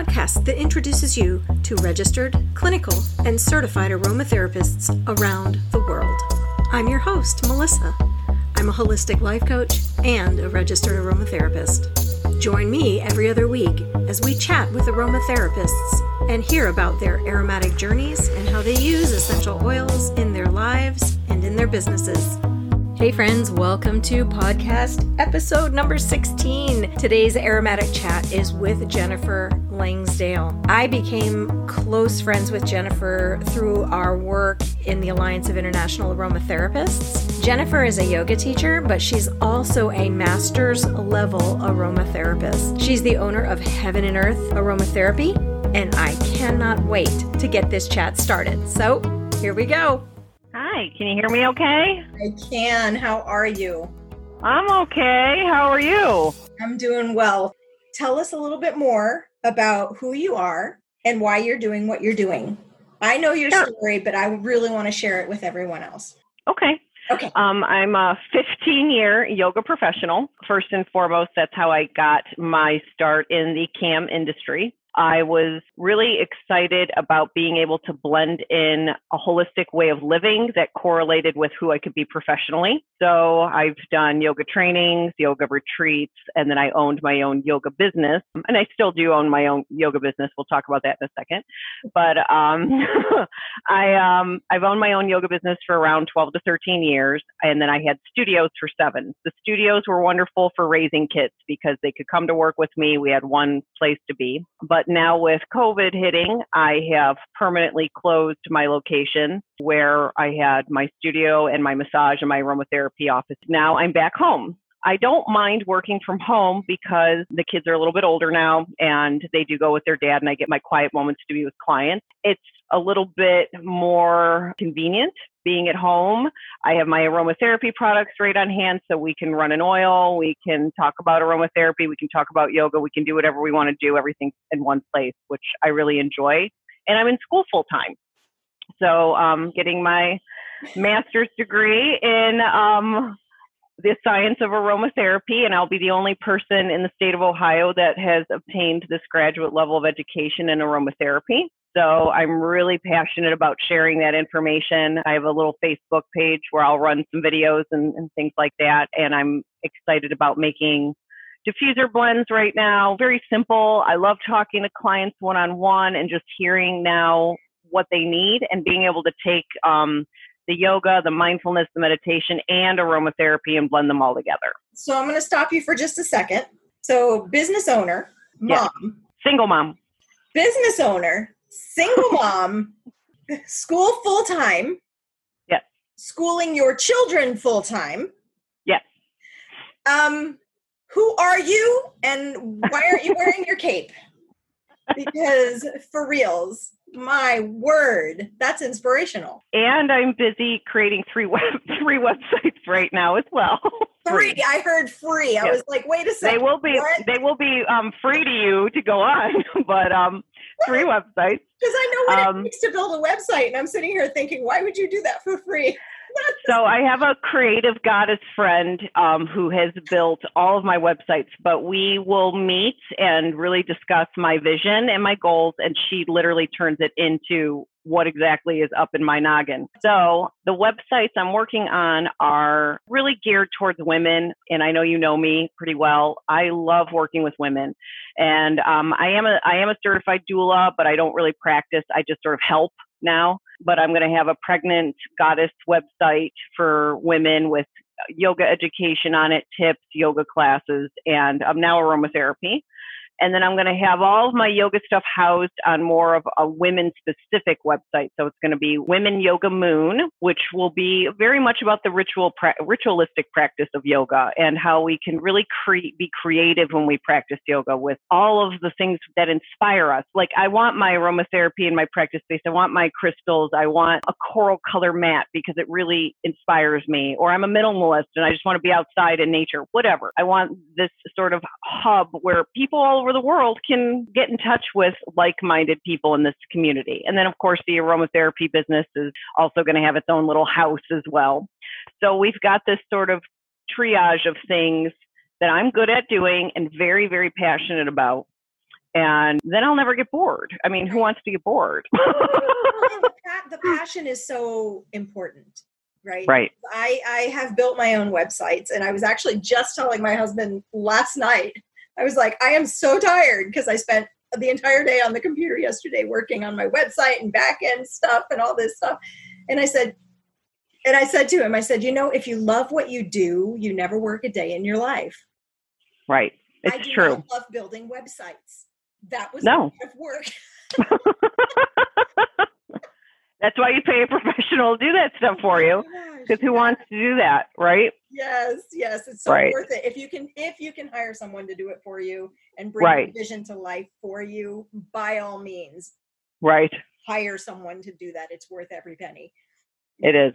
podcast that introduces you to registered, clinical, and certified aromatherapists around the world. I'm your host, Melissa. I'm a holistic life coach and a registered aromatherapist. Join me every other week as we chat with aromatherapists and hear about their aromatic journeys and how they use essential oils in their lives and in their businesses. Hey, friends, welcome to podcast episode number 16. Today's aromatic chat is with Jennifer Langsdale. I became close friends with Jennifer through our work in the Alliance of International Aromatherapists. Jennifer is a yoga teacher, but she's also a master's level aromatherapist. She's the owner of Heaven and Earth Aromatherapy, and I cannot wait to get this chat started. So, here we go. Hi, can you hear me okay? I can. How are you? I'm okay. How are you? I'm doing well. Tell us a little bit more about who you are and why you're doing what you're doing. I know your story, but I really want to share it with everyone else. Okay. Okay. Um, I'm a 15 year yoga professional. First and foremost, that's how I got my start in the CAM industry. I was really excited about being able to blend in a holistic way of living that correlated with who I could be professionally. So I've done yoga trainings, yoga retreats, and then I owned my own yoga business. And I still do own my own yoga business. We'll talk about that in a second. But um, I, um, I've owned my own yoga business for around 12 to 13 years. And then I had studios for seven. The studios were wonderful for raising kids because they could come to work with me. We had one place to be. But now with COVID hitting, I have permanently closed my location where I had my studio and my massage and my aromatherapy office. Now I'm back home. I don't mind working from home because the kids are a little bit older now and they do go with their dad and I get my quiet moments to be with clients. It's a little bit more convenient being at home. I have my aromatherapy products right on hand so we can run an oil, we can talk about aromatherapy, we can talk about yoga, we can do whatever we want to do, everything in one place, which I really enjoy. And I'm in school full time. So um, getting my master's degree in um, the science of aromatherapy, and I'll be the only person in the state of Ohio that has obtained this graduate level of education in aromatherapy. So I'm really passionate about sharing that information. I have a little Facebook page where I'll run some videos and, and things like that. And I'm excited about making diffuser blends right now. Very simple. I love talking to clients one on one and just hearing now what they need and being able to take um, the yoga, the mindfulness, the meditation, and aromatherapy and blend them all together. So I'm going to stop you for just a second. So, business owner, mom, yes. single mom, business owner, single mom, school full time. Yes. Schooling your children full time. Yes. Um, who are you and why aren't you wearing your cape? Because for reals, my word, that's inspirational. And I'm busy creating three web three websites right now as well. Free. I heard free. I yes. was like, wait a second. They will be what? they will be um, free to you to go on, but um, three websites. Because I know what um, it takes to build a website, and I'm sitting here thinking, why would you do that for free? so I have a creative goddess friend um, who has built all of my websites, but we will meet and really discuss my vision and my goals, and she literally turns it into what exactly is up in my noggin. So the websites I'm working on are really geared towards women, and I know you know me pretty well. I love working with women, and um, I am a I am a certified doula, but I don't really practice. I just sort of help now but I'm going to have a pregnant goddess website for women with yoga education on it, tips, yoga classes, and I'm now aromatherapy. And then I'm going to have all of my yoga stuff housed on more of a women specific website. So it's going to be Women Yoga Moon, which will be very much about the ritual, pra- ritualistic practice of yoga and how we can really cre- be creative when we practice yoga with all of the things that inspire us. Like I want my aromatherapy in my practice space. I want my crystals. I want a coral color mat because it really inspires me. Or I'm a minimalist and I just want to be outside in nature, whatever. I want this sort of hub where people all over the world can get in touch with like-minded people in this community. And then of course the aromatherapy business is also going to have its own little house as well. So we've got this sort of triage of things that I'm good at doing and very, very passionate about. and then I'll never get bored. I mean, who wants to get bored? the, the passion is so important, right? Right. I, I have built my own websites, and I was actually just telling my husband last night. I was like, I am so tired because I spent the entire day on the computer yesterday working on my website and back end stuff and all this stuff. And I said, and I said to him, I said, you know, if you love what you do, you never work a day in your life. Right. It's I do true. Not love building websites. That was no of work. That's why you pay a professional to do that stuff for you. Because oh who wants to do that, right? Yes, yes, it's so right. worth it. If you can, if you can hire someone to do it for you and bring right. vision to life for you, by all means, right. Hire someone to do that. It's worth every penny. It is.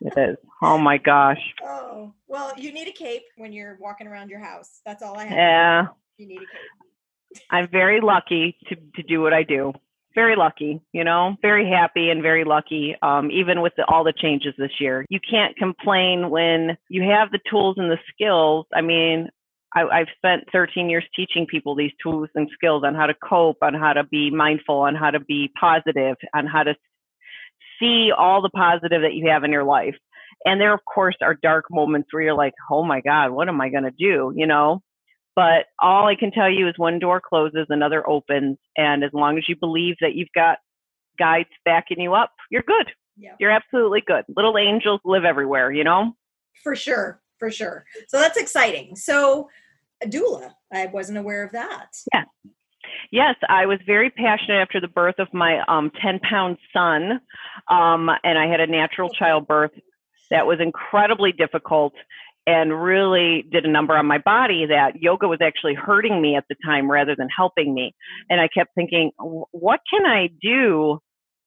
it is. Oh my gosh. Oh well, you need a cape when you're walking around your house. That's all I have. Yeah. You need a cape. I'm very lucky to to do what I do. Very lucky, you know, very happy and very lucky. Um, even with the, all the changes this year, you can't complain when you have the tools and the skills. I mean, I, I've spent 13 years teaching people these tools and skills on how to cope, on how to be mindful, on how to be positive, on how to see all the positive that you have in your life. And there, of course, are dark moments where you're like, oh my God, what am I going to do? You know? But all I can tell you is one door closes, another opens. And as long as you believe that you've got guides backing you up, you're good. Yeah. You're absolutely good. Little angels live everywhere, you know? For sure. For sure. So that's exciting. So, a doula, I wasn't aware of that. Yeah. Yes, I was very passionate after the birth of my um, 10 pound son. Um, and I had a natural childbirth that was incredibly difficult and really did a number on my body that yoga was actually hurting me at the time rather than helping me. And I kept thinking, what can I do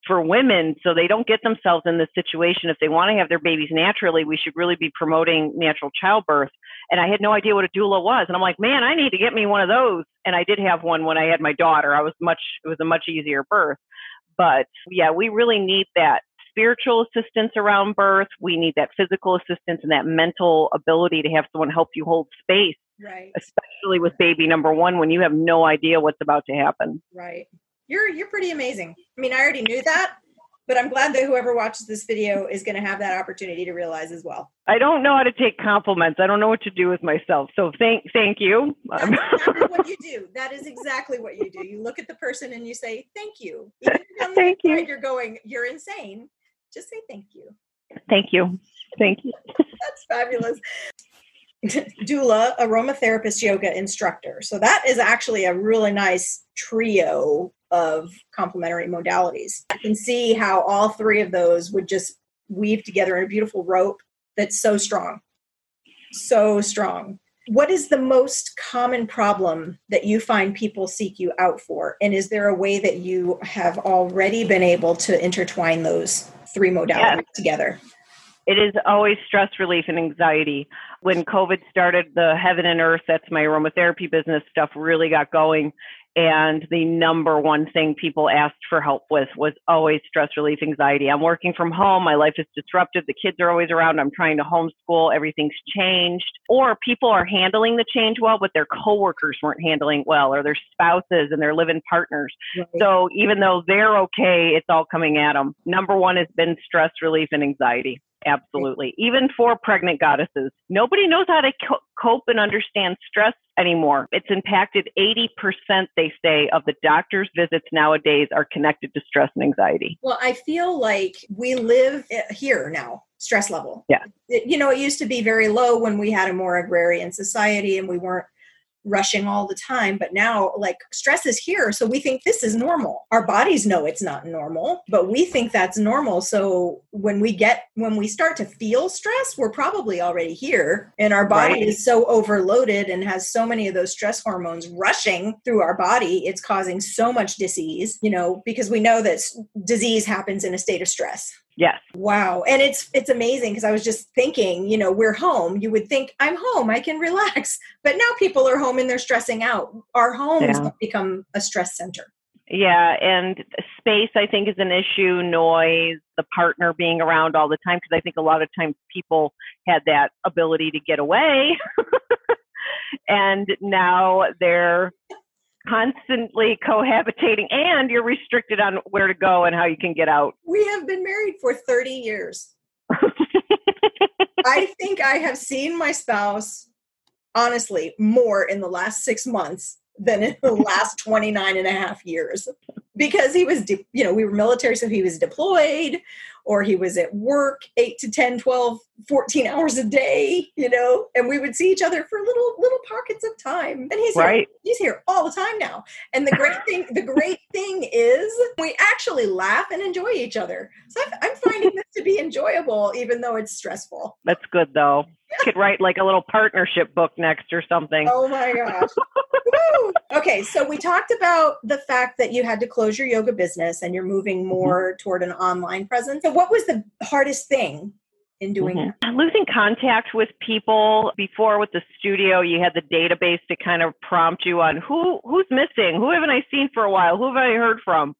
for women so they don't get themselves in this situation? If they want to have their babies naturally we should really be promoting natural childbirth. And i had no idea what a doula was. And i'm like man i need to get me one of those. And i did have one when i had my daughter. I was much it was a much easier birth. But yeah we really need that spiritual assistance around birth we need that physical assistance and that mental ability to have someone help you hold space right especially with baby number one when you have no idea what's about to happen right you're you're pretty amazing. I mean, I already knew that, but I'm glad that whoever watches this video is going to have that opportunity to realize as well. I don't know how to take compliments. I don't know what to do with myself. So thank thank you. That's exactly what you do. That is exactly what you do. You look at the person and you say thank you. thank you. You're going. You're insane. Just say thank you. Thank you. Thank you. That's fabulous. doula, aromatherapist yoga instructor. So that is actually a really nice trio of complementary modalities. You can see how all three of those would just weave together in a beautiful rope that's so strong. So strong. What is the most common problem that you find people seek you out for? And is there a way that you have already been able to intertwine those three modalities yes. together? It is always stress relief and anxiety. When COVID started, the heaven and earth, that's my aromatherapy business stuff, really got going. And the number one thing people asked for help with was always stress relief, anxiety. I'm working from home. My life is disrupted. The kids are always around. I'm trying to homeschool. Everything's changed. Or people are handling the change well, but their coworkers weren't handling well, or their spouses and their living partners. Right. So even though they're okay, it's all coming at them. Number one has been stress relief and anxiety. Absolutely. Even for pregnant goddesses, nobody knows how to co- cope and understand stress anymore. It's impacted 80%, they say, of the doctor's visits nowadays are connected to stress and anxiety. Well, I feel like we live eh, here now, stress level. Yeah. It, you know, it used to be very low when we had a more agrarian society and we weren't rushing all the time but now like stress is here so we think this is normal our bodies know it's not normal but we think that's normal so when we get when we start to feel stress we're probably already here and our body right. is so overloaded and has so many of those stress hormones rushing through our body it's causing so much disease you know because we know that disease happens in a state of stress Yes. Wow. And it's it's amazing because I was just thinking, you know, we're home. You would think I'm home, I can relax. But now people are home and they're stressing out. Our homes yeah. become a stress center. Yeah, and space I think is an issue, noise, the partner being around all the time because I think a lot of times people had that ability to get away. and now they're constantly cohabitating and you're restricted on where to go and how you can get out. We have been married for 30 years. I think I have seen my spouse honestly more in the last 6 months than in the last 29 and a half years because he was de- you know we were military so he was deployed or he was at work 8 to 10 12 14 hours a day you know and we would see each other for little little pockets of time and he's right. here, he's here all the time now and the great thing the great thing is we actually laugh and enjoy each other so I'm, I'm finding this to be enjoyable even though it's stressful That's good though. Could write like a little partnership book next or something. Oh my gosh. Woo! Okay, so we talked about the fact that you had to close your yoga business and you're moving more toward an online presence. So, what was the hardest thing in doing Mhm. that? Losing contact with people before with the studio, you had the database to kind of prompt you on who who's missing, who haven't I seen for a while, who have I heard from.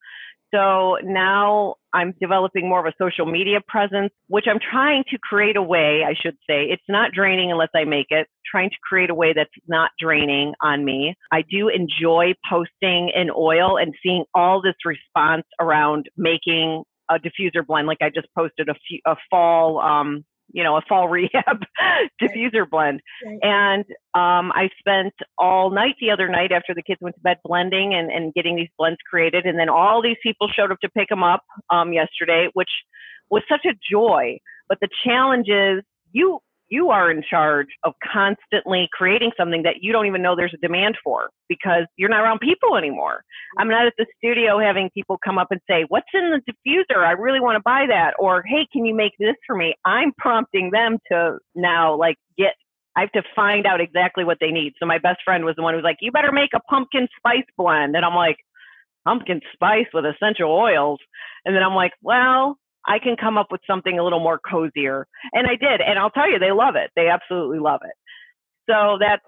So now I'm developing more of a social media presence, which I'm trying to create a way, I should say. It's not draining unless I make it, trying to create a way that's not draining on me. I do enjoy posting in oil and seeing all this response around making a diffuser blend. Like I just posted a, few, a fall, um, you know, a fall rehab diffuser blend. Right. And um, I spent all night the other night after the kids went to bed blending and, and getting these blends created. And then all these people showed up to pick them up um, yesterday, which was such a joy. But the challenge is you you are in charge of constantly creating something that you don't even know there's a demand for because you're not around people anymore. I'm not at the studio having people come up and say, What's in the diffuser? I really want to buy that. Or, Hey, can you make this for me? I'm prompting them to now like get, I have to find out exactly what they need. So my best friend was the one who was like, You better make a pumpkin spice blend. And I'm like, Pumpkin spice with essential oils. And then I'm like, Well, I can come up with something a little more cozier. And I did. And I'll tell you, they love it. They absolutely love it. So that's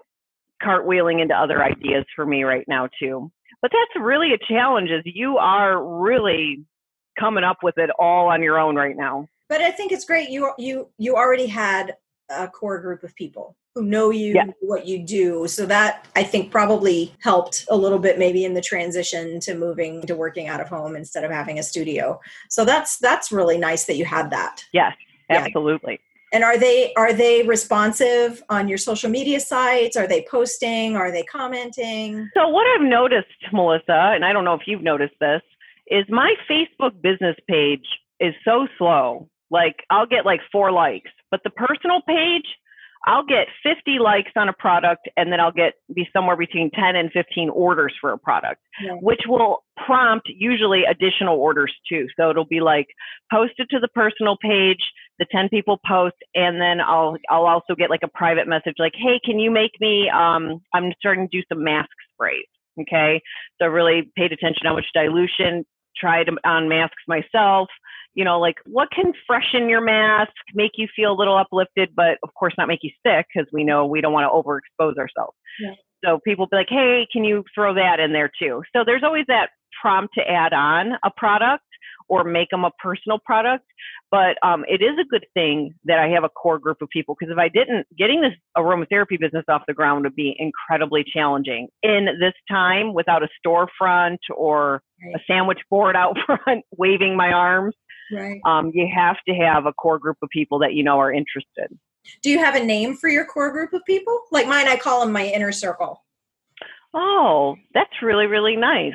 cartwheeling into other ideas for me right now, too. But that's really a challenge is you are really coming up with it all on your own right now. But I think it's great. You you you already had a core group of people who know you, Yeah. what you do. So that I think probably helped a little bit maybe in the transition to moving to working out of home instead of having a studio. So that's that's really nice that you had that. Yes, Yeah. absolutely. And are they are they responsive on your social media sites? Are they posting? Are they commenting? So what I've noticed, Melissa, and I don't know if you've noticed this, is my Facebook business page is so slow. Like I'll get like four likes, but the personal page, I'll get 50 likes on a product and then I'll get be somewhere between 10 and 15 orders for a product, Yeah. which will prompt usually additional orders too. So it'll be like post it to the personal page, the 10 people post, and then I'll I'll also get like a private message like, hey, can you make me um I'm starting to do some mask sprays. Okay. So really paid attention how much dilution, tried on masks myself. You know, like what can freshen your mask, make you feel a little uplifted, but of course not make you sick because we know we don't want to overexpose ourselves. Yeah. So people be like, hey, can you throw that in there too? So there's always that prompt to add on a product or make them a personal product. But um, it is a good thing that I have a core group of people because if I didn't, getting this aromatherapy business off the ground would be incredibly challenging in this time without a storefront or a sandwich board out front waving my arms. Right. Um, you have to have a core group of people that you know are interested. Do you have a name for your core group of people? Like mine, I call them my inner circle. Oh, that's really, really nice.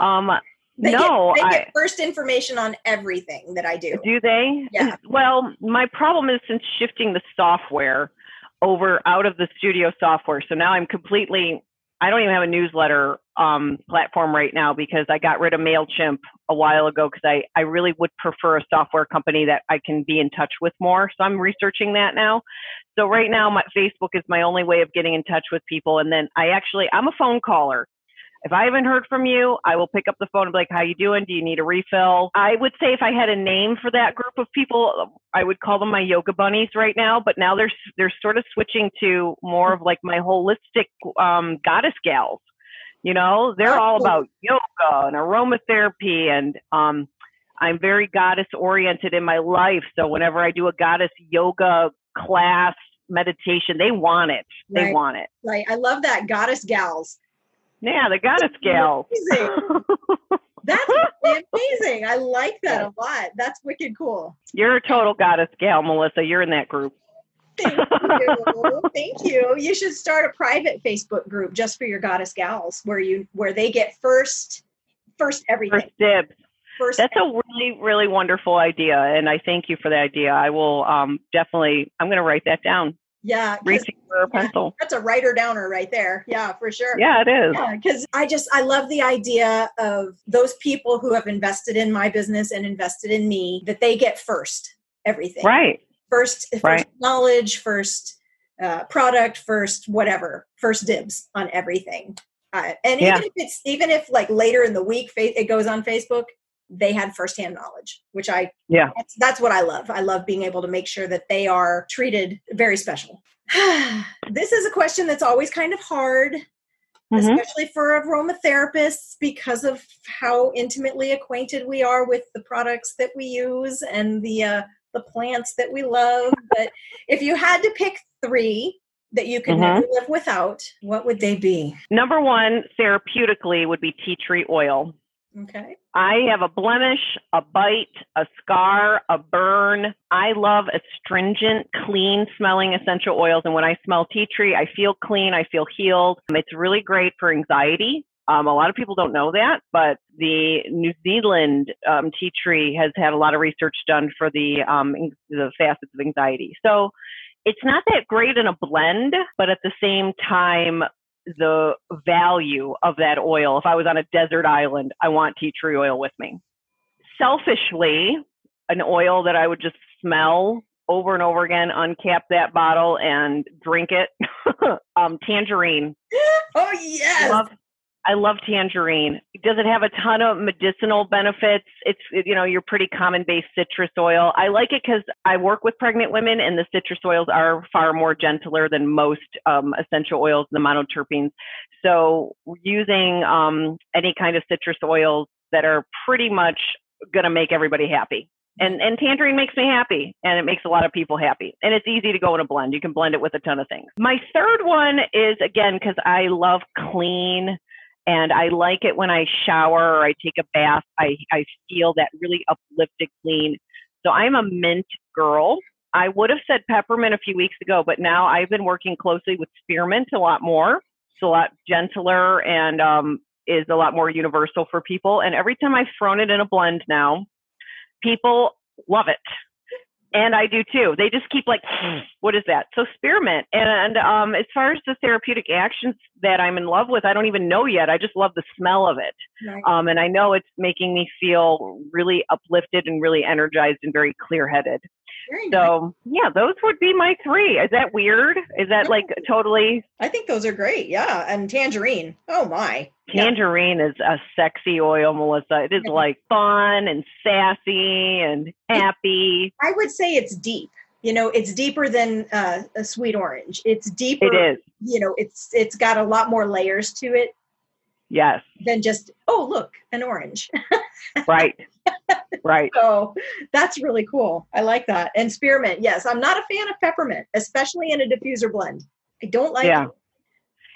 Um, They no, get, they I, get first information on everything that I do. Do they? Yeah. Well, my problem is since shifting the software over out of the studio software. So now I'm completely I don't even have a newsletter um, platform right now because I got rid of MailChimp a while ago because I, I really would prefer a software company that I can be in touch with more. So I'm researching that now. So right now my Facebook is my only way of getting in touch with people. And then I actually I'm a phone caller. If I haven't heard from you, I will pick up the phone and be like, "How you doing? Do you need a refill?" I would say if I had a name for that group of people, I would call them my yoga bunnies right now. But now they're they're sort of switching to more of like my holistic um, goddess gals. You know, they're all about yoga and aromatherapy, and um, I'm very goddess oriented in my life. So whenever I do a goddess yoga class meditation, they want it. They Right. want it. Right. I love that goddess gals. Yeah, the goddess gal. That's amazing. I like that a lot. That's wicked cool. You're a total goddess gal, Melissa. You're in that group. Thank you. Thank you. You should start a private Facebook group just for your goddess gals where you where they get first first everything. First dibs. First That's a really, really wonderful idea. And I thank you for the idea. I will um, definitely I'm gonna write that down. Yeah. Reaching for a pencil. Yeah, that's a writer downer right there. Yeah, for sure. Yeah, it is. Because yeah, I just, I love the idea of those people who have invested in my business and invested in me that they get first everything. Right. First, first right. knowledge, first uh, product, first whatever, first dibs on everything. Uh, and yeah. even if it's, even if like later in the week it goes on Facebook, they had firsthand knowledge, which I yeah that's, that's what I love. I love being able to make sure that they are treated very special. this is a question that's always kind of hard, mm-hmm. especially for aromatherapists because of how intimately acquainted we are with the products that we use and the uh, the plants that we love. but if you had to pick three that you could mm-hmm. never live without, what would they be? Number one, therapeutically, would be tea tree oil. Okay. I have a blemish, a bite, a scar, a burn. I love astringent, clean smelling essential oils. And when I smell tea tree, I feel clean, I feel healed. Um, it's really great for anxiety. Um, a lot of people don't know that, but the New Zealand um, tea tree has had a lot of research done for the um, the facets of anxiety. So it's not that great in a blend, but at the same time, the value of that oil. If I was on a desert island, I want tea tree oil with me. Selfishly, an oil that I would just smell over and over again, uncap that bottle and drink it. um, tangerine. Oh yes. Love, I love tangerine. Does it have a ton of medicinal benefits? It's, you know, your pretty common base citrus oil. I like it because I work with pregnant women and the citrus oils are far more gentler than most um, essential oils, the monoterpenes. So using um, any kind of citrus oils that are pretty much going to make everybody happy. And, and tangerine makes me happy and it makes a lot of people happy. And it's easy to go in a blend. You can blend it with a ton of things. My third one is again, because I love clean, and I like it when I shower or I take a bath. I, I feel that really uplifted clean. So I'm a mint girl. I would have said peppermint a few weeks ago, but now I've been working closely with spearmint a lot more. It's a lot gentler and um, is a lot more universal for people. And every time I've thrown it in a blend now, people love it and I do too. They just keep like, what is that? So spearmint. And um, as far as the therapeutic actions that I'm in love with, I don't even know yet. I just love the smell of it. Right. Um, and I know it's making me feel really uplifted and really energized and very clear headed. So nice. yeah, those would be my three. Is that weird? Is that like totally? I think those are great. Yeah, and tangerine. Oh my. Tangerine yeah. is a sexy oil, Melissa. It is like fun and sassy and happy. I would say it's deep. You know, it's deeper than uh, a sweet orange. It's deeper. It is. You know, it's it's got a lot more layers to it. Yes. Than just oh look an orange. right. Right. So that's really cool. I like that. And spearmint. Yes, I'm not a fan of peppermint, especially in a diffuser blend. I don't like yeah. it.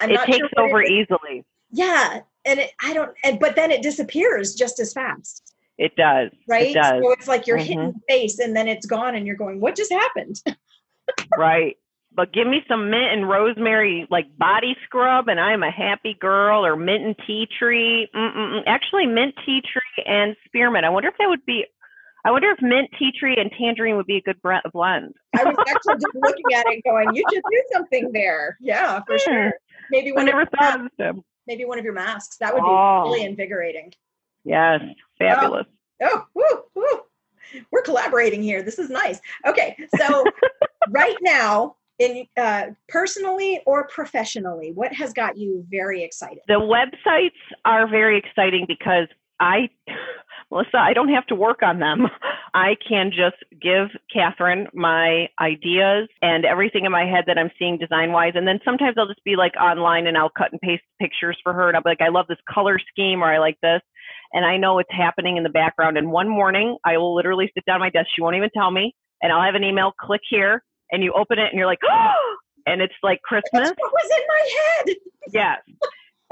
I'm it takes sure over easily. Yeah, and it, I don't. And, but then it disappears just as fast. It does. Right. It does. So it's like you're mm-hmm. hitting the face, and then it's gone, and you're going, "What just happened?" right. But give me some mint and rosemary like body scrub, and I'm a happy girl. Or mint and tea tree. Mm-mm-mm. Actually, mint tea tree and spearmint. I wonder if that would be I wonder if mint, tea tree, and tangerine would be a good blend. I was actually just looking at it, going, "You should do something there." Yeah, for hmm. sure. Maybe one I never thought of them. Maybe one of your masks. That would be oh. really invigorating. Yes, fabulous. Oh, oh woo, woo. We're collaborating here. This is nice. Okay, so right now, in uh, personally or professionally, what has got you very excited? The websites are very exciting because I Melissa, I don't have to work on them. I can just give Catherine my ideas and everything in my head that I'm seeing design wise. And then sometimes I'll just be like online and I'll cut and paste pictures for her. And I'll be like, I love this color scheme or I like this. And I know it's happening in the background. And one morning I will literally sit down at my desk. She won't even tell me. And I'll have an email, click here, and you open it and you're like, oh, and it's like Christmas. That's what was in my head. yes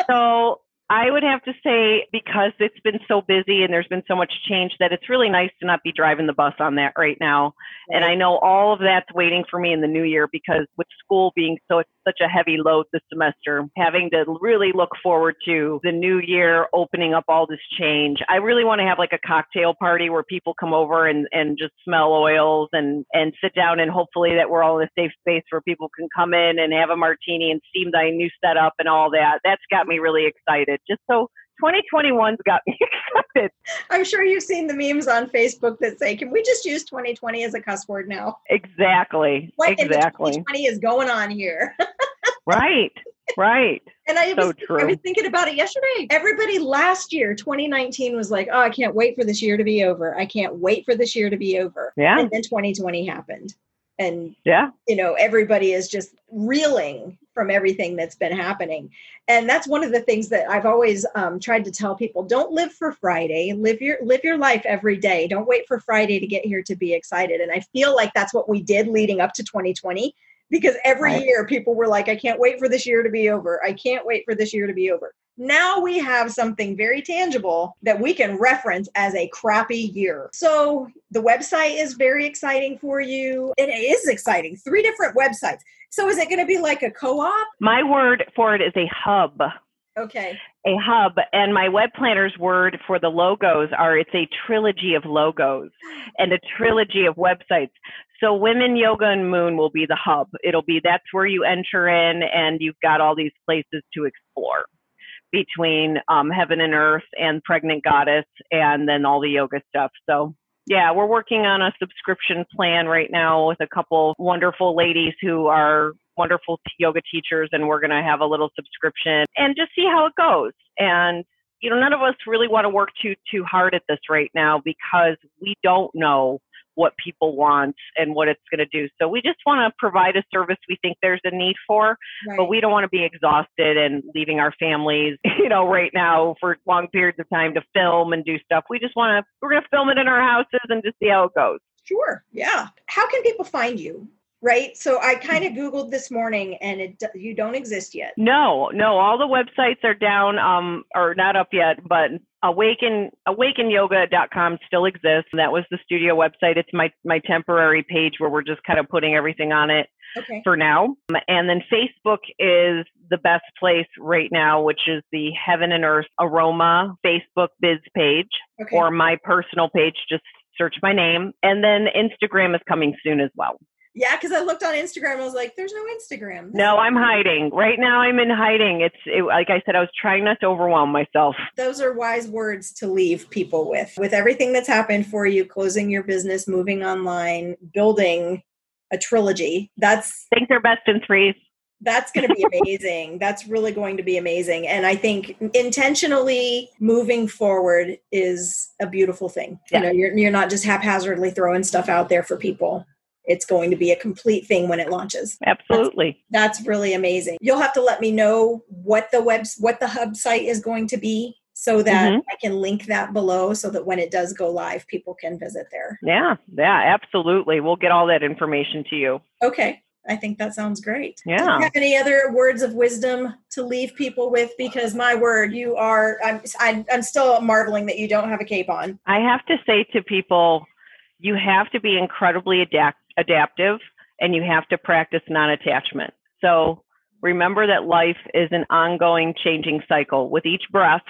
so I would have to say because it's been so busy and there's been so much change that it's really nice to not be driving the bus on that right now. Right. And I know all of that's waiting for me in the new year because with school being so such a heavy load this semester, having to really look forward to the new year opening up all this change. I really want to have like a cocktail party where people come over and, and just smell oils and, and sit down and hopefully that we're all in a safe space where people can come in and have a martini and steam thy new setup and all that. That's got me really excited just so 2021's got me excited. I'm sure you've seen the memes on Facebook that say, "Can we just use 2020 as a cuss word now?" Exactly. What exactly. 2020 is going on here? right. Right. And I so was, true. I was thinking about it yesterday. Everybody last year, 2019, was like, "Oh, I can't wait for this year to be over. I can't wait for this year to be over." Yeah. And then 2020 happened and yeah you know everybody is just reeling from everything that's been happening. And that's one of the things that i've always um, tried to tell people don't live for friday. Live your live your life every day. Don't wait for friday to get here to be excited. And i feel like that's what we did leading up to 2020 because every right. year people were like i can't wait for this year to be over. I can't wait for this year to be over now we have something very tangible that we can reference as a crappy year. So the website is very exciting for you. It is exciting. Three different websites. So is it going to be like a co-op? My word for it is a hub. Okay. A hub. And my web planner's word for the logos are it's a trilogy of logos and a trilogy of websites. So Women Yoga and Moon will be the hub. It'll be that's where you enter in and you've got all these places to explore between um, heaven and earth and pregnant goddess and then all the yoga stuff. So yeah we're working on a subscription plan right now with a couple wonderful ladies who are wonderful yoga teachers and we're going to have a little subscription and just see how it goes. And you know none of us really want to work too too hard at this right now because we don't know what people want and what it's going to do. So we just want to provide a service we think there's a need for, right. but we don't want to be exhausted and leaving our families, you know, right now for long periods of time to film and do stuff. We just want to, we're going to film it in our houses and just see how it goes. Sure. Yeah. How can people find you? right so i kind of googled this morning and it you don't exist yet no no all the websites are down um or not up yet but awaken awakenyoga.com still exists. That was the studio website. It's my my temporary page where we're just kind of putting everything on it okay. for now. And then facebook is the best place right now which is the heaven and earth aroma facebook biz page okay. or my personal page. Just search my name. And then instagram is coming soon as well yeah, because I looked on Instagram. I was like, "There's no Instagram." No, I'm hiding right now. I'm in hiding. It's it, like I said. I was trying not to overwhelm myself. Those are wise words to leave people with. With everything that's happened for you, closing your business, moving online, building a trilogy. That's things are best in threes. That's going to be amazing. that's really going to be amazing. And I think intentionally moving forward is a beautiful thing. Yeah. You know, you're you're not just haphazardly throwing stuff out there for people it's going to be a complete thing when it launches. Absolutely. That's, that's, really amazing. You'll have to let me know what the webs what the hub site is going to be so that mm-hmm. I can link that below so that when it does go live people can visit there. Yeah. Yeah, absolutely. We'll get all that information to you. Okay. I think that sounds great. Yeah. Do you have any other words of wisdom to leave people with? Because my word, you are. I'm. I'm still marveling that you don't have a cape on. I have to say to people, you have to be incredibly adapt adaptive and you have to practice non-attachment. So remember that life is an ongoing changing cycle. With each breath,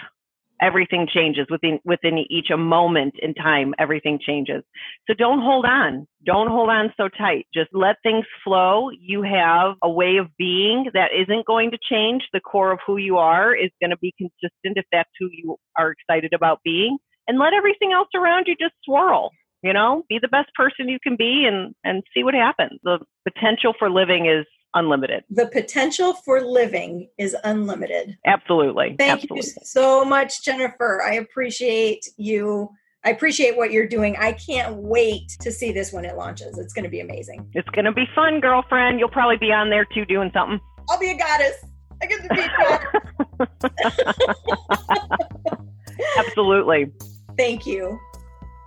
everything changes. Within within each a moment in time, everything changes. So don't hold on. Don't hold on so tight. Just let things flow. You have a way of being that isn't going to change. The core of who you are is going to be consistent if that's who you are excited about being. And let everything else around you just swirl you know be the best person you can be and and see what happens the potential for living is unlimited the potential for living is unlimited absolutely thank absolutely. you so much jennifer i appreciate you I appreciate what you're doing. I can't wait to see this when it launches. It's going to be amazing. It's going to be fun, girlfriend. You'll probably be on there too doing something. I'll be a goddess. I get to be a goddess. Absolutely. Thank you.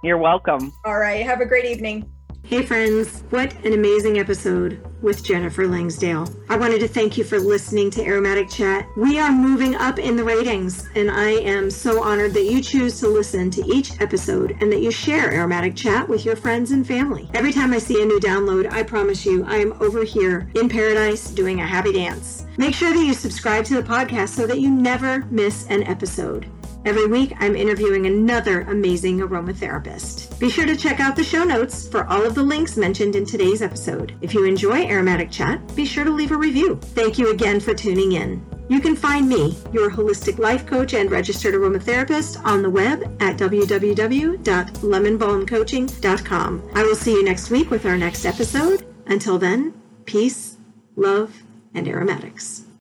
You're welcome. All right. Have a great evening. Hey, friends, what an amazing episode with Jennifer Langsdale. I wanted to thank you for listening to Aromatic Chat. We are moving up in the ratings, and I am so honored that you choose to listen to each episode and that you share Aromatic Chat with your friends and family. Every time I see a new download, I promise you I am over here in paradise doing a happy dance. Make sure that you subscribe to the podcast so that you never miss an episode. Every week, I'm interviewing another amazing aromatherapist. Be sure to check out the show notes for all of the links mentioned in today's episode. If you enjoy Aromatic Chat, be sure to leave a review. Thank you again for tuning in. You can find me, your holistic life coach and registered aromatherapist, on the web at www.lemonbalmcoaching.com. I will see you next week with our next episode. Until then, peace, love, and aromatics.